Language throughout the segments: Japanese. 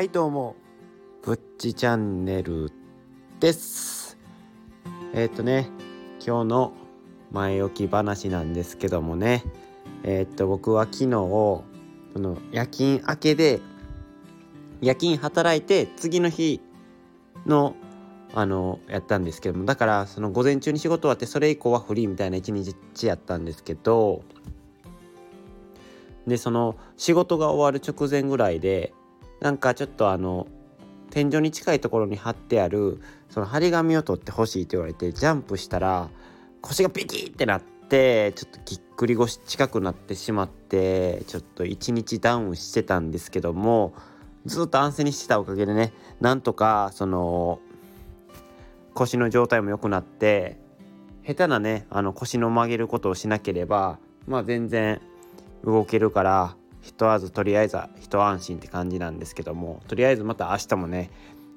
はいどうも。ぶっちチャンネルです。えっ、ー、とね今日の前置き話なんですけどもね。えっ、ー、と僕は昨日この夜勤明けで夜勤働いて次の日のあのやったんですけども。だからその午前中に仕事終わってそれ以降はフリーみたいな一日やったんですけど。でその仕事が終わる直前ぐらいでなんかちょっとあの天井に近いところに貼ってあるその張り紙を取ってほしいって言われてジャンプしたら腰がピキってなってちょっとぎっくり腰近くなってしまってちょっと一日ダウンしてたんですけどもずっと安静にしてたおかげでねなんとかその腰の状態も良くなって下手なねあの腰の曲げることをしなければまあ全然動けるからひとまずとりあえずは一安心って感じなんですけどもとりあえずまた明日もね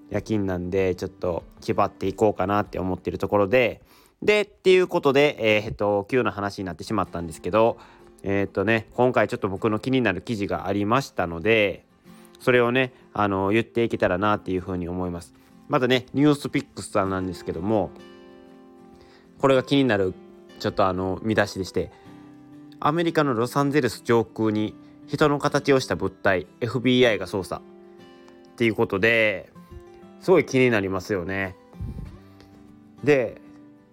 夜勤なんでちょっと気張っていこうかなって思ってるところででっていうことでえー、っと急な話になってしまったんですけどえー、っとね今回ちょっと僕の気になる記事がありましたのでそれをねあの言っていけたらなっていうふうに思います。まだねニュースピックスさんなんですけどもこれが気になるちょっとあの見出しでしてアメリカのロサンゼルス上空に人の形をした物体 FBI が捜査っていうことですごい気になりますよね。で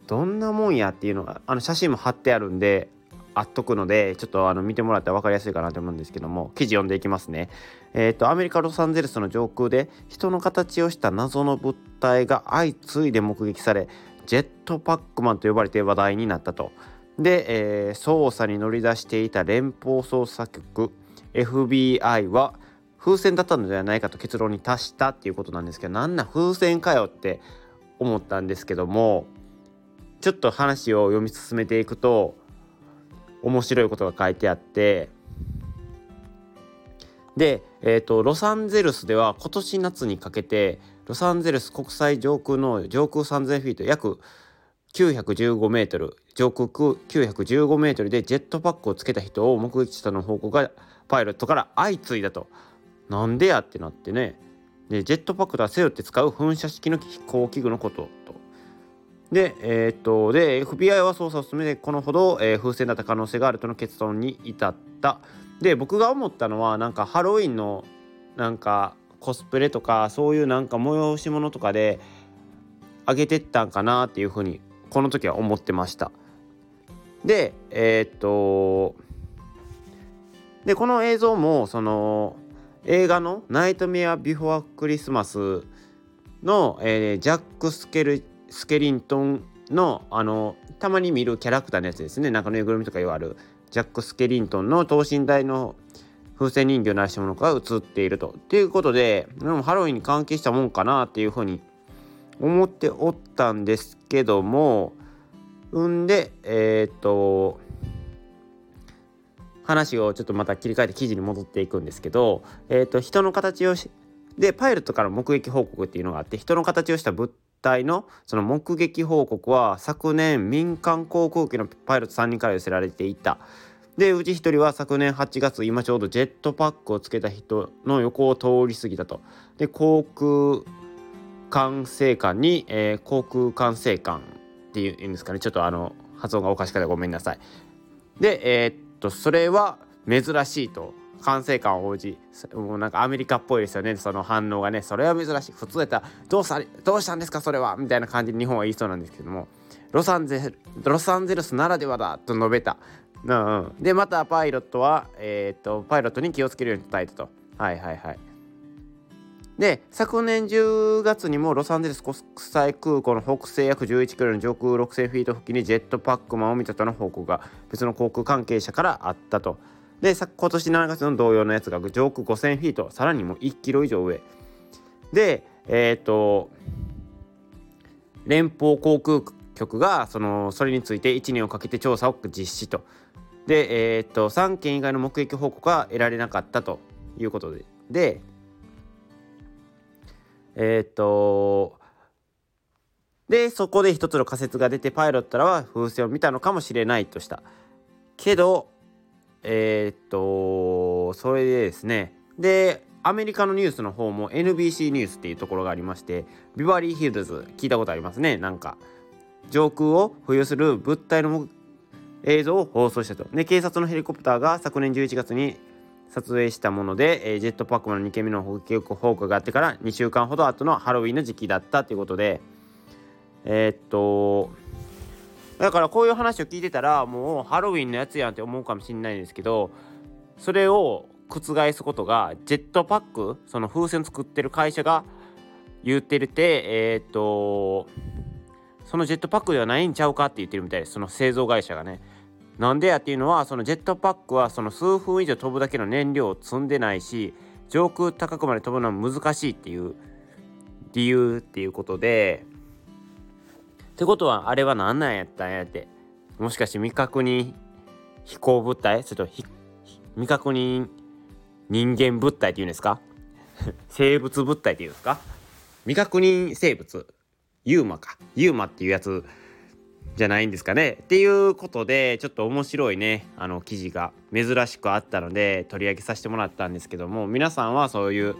どんなもんやっていうのがあの写真も貼ってあるんであっとくのでちょっとあの見てもらったら分かりやすいかなと思うんですけども記事読んでいきますね。えっ、ー、とアメリカ・ロサンゼルスの上空で人の形をした謎の物体が相次いで目撃されジェットパックマンと呼ばれて話題になったと。で、えー、捜査に乗り出していた連邦捜査局 FBI は風船だったのではないかと結論に達したっていうことなんですけどなんな風船かよって思ったんですけどもちょっと話を読み進めていくと面白いことが書いてあってで、えーと、ロサンゼルスでは今年夏にかけてロサンゼルス国際上空の上空3000フィート約915メートル上空915メートルでジェットパックをつけた人を目撃したの報告がパイロットから相次いだと。なんでやってなってねでジェットパックとは背負って使う噴射式の飛行器具のことと。で、えー、っと、で、FBI は捜査を進めて、このほど、えー、風船だった可能性があるとの結論に至った。で、僕が思ったのは、なんかハロウィンの、なんかコスプレとか、そういうなんか催し物とかで、上げてったんかなっていうふうに、この時は思ってました。で、えー、っと、で、この映像も、その、映画の「ナイトメア・ビフォー・クリスマスの」えー、ジャック・スケルスケリントンのあのたまに見るキャラクターのやつですねなんかぬいぐるみとか言われるジャック・スケリントンの等身大の風船人形のし物が映っていると。ということででもハロウィンに関係したもんかなっていうふうに思っておったんですけどもんでえー、っと話をちょっとまた切り替えて記事に戻っていくんですけど、えー、っと人の形をでパイロットから目撃報告っていうのがあって人の形をした物体のその目撃報告は昨年民間航空機のパイロット3人から寄せられていた。でうち1人は昨年8月今ちょうどジェットパックをつけた人の横を通り過ぎたと。で航空管制官に、えー、航空管制官っていうんですかね。ちょっとあの発音がおかしかったらごめんなさい。でえー、っとそれは珍しいと。管制官王子もうなんかアメリカっぽいですよね。その反応がね。それは珍しい。普通やったらどうさどうしたんですか？それは。みたいな感じで日本は言いそうなんですけども。ロサンゼロサンゼルスならではだと述べた、うんうん、でまたパイロットは、えー、っとパイロットに気をつけるように伝えたと。はいはいはい。で昨年10月にもロサンゼルス国際空港の北西約11キロの上空6000フィート付近にジェットパックマンを見たとの報告が別の航空関係者からあったと。で今年7月の同様のやつが上空5000フィートさらにもう1キロ以上上でえっ、と連邦航空局がそのそれについて1年をかけて調査を実施と。でえっ、と3件以外の目撃報告は得られなかったということで。でえっ、とでそこで一つの仮説が出てパイロットらは風船を見たのかもしれないとした。けどえー、っとそれでですね。でアメリカのニュースの方も NBC ニュースっていうところがありましてビバリーヒルズ聞いたことありますね。なんか上空を浮遊する物体の映像を放送したと。で警察のヘリコプターが昨年11月に撮影したもので、えー、ジェットパックの2件目の報告があってから2週間ほど後のハロウィンの時期だったということでえー、っとだからこういう話を聞いてたらもうハロウィンのやつやんって思うかもしれないんですけどそれを覆すことがジェットパックその風船作ってる会社が言ってるてえー、っとそのジェットパックではないんちゃうかって言ってるみたいですその製造会社がね。なんでやっていうのはそのジェットパックはその数分以上飛ぶだけの燃料を積んでないし上空高くまで飛ぶのは難しいっていう理由っていうことでってことはあれは何なんやったんやって。もしかして未確認飛行物体ちょっと未確認人間物体っていうんですか？生物物体っていうんですか？未確認生物ユーマか。ユーマっていうやつじゃないんですかね。っていうことでちょっと面白いねあの記事が珍しくあったので取り上げさせてもらったんですけども皆さんはそういう、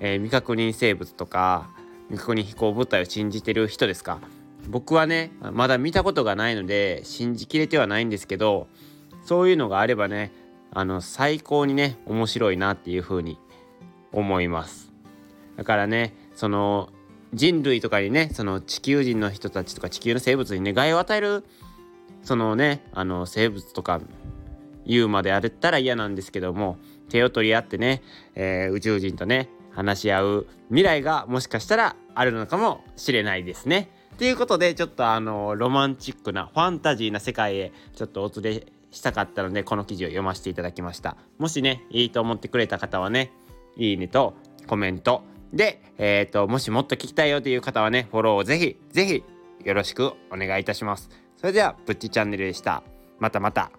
えー、未確認生物とか未確認飛行物体を信じてる人ですか？僕はねまだ見たことがないので信じきれてはないんですけどそういうのがあればねあの最高にね面白いなっていうふうに思いますだからねその人類とかにねその地球人の人たちとか地球の生物にね害を与えるそのねあの生物とか言うまであったら嫌なんですけども手を取り合ってね、えー、宇宙人とね話し合う未来がもしかしたらあるのかもしれないですね。ということでちょっとあのロマンチックなファンタジーな世界へちょっとお連れしたかったのでこの記事を読ませていただきました。もしねいいと思ってくれた方はねいいねとコメントで、えっ、ー、と、もしもっと聞きたいよという方はね、フォローをぜひ、ぜひよろしくお願いいたします。それでは、プッチチャンネルでした。またまた。